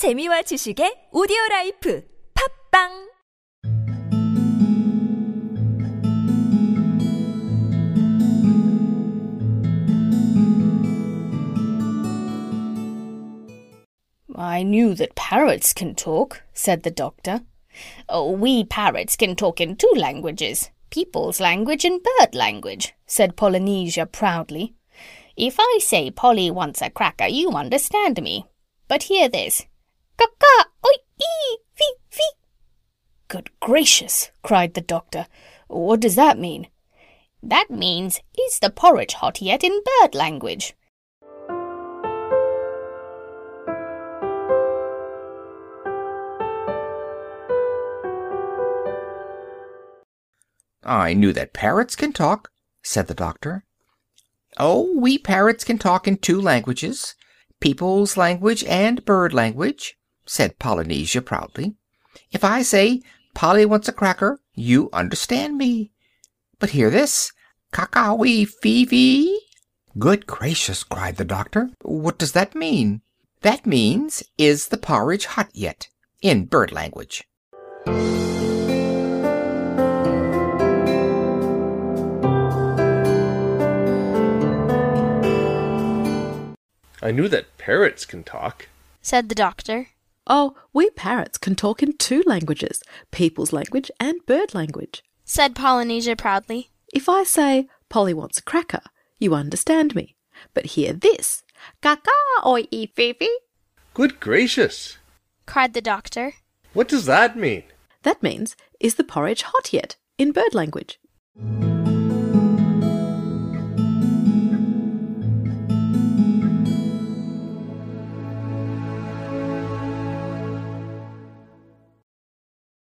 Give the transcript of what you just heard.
재미와 지식의 오디오 라이프 팝빵 I knew that parrots can talk, said the doctor. Oh, we parrots can talk in two languages people's language and bird language, said Polynesia proudly. If I say Polly wants a cracker, you understand me. But hear this. Ka-ka, oi, ee, fee, fee. Good gracious, cried the doctor. What does that mean? That means, is the porridge hot yet in bird language? I knew that parrots can talk, said the doctor. Oh, we parrots can talk in two languages, people's language and bird language, said Polynesia proudly. If I say, Polly wants a cracker, you understand me. But hear this, cacawy fee fee. Good gracious, cried the doctor. What does that mean? That means, is the porridge hot yet? In bird language. I knew that parrots can talk. said the doctor. Oh, we parrots can talk in two languages people's language and bird language. said Polynesia proudly. If I say, Polly wants a cracker, you understand me. But hear this Kaka oi e fifi. Good gracious! cried the doctor. What does that mean? That means, is the porridge hot yet? In bird language.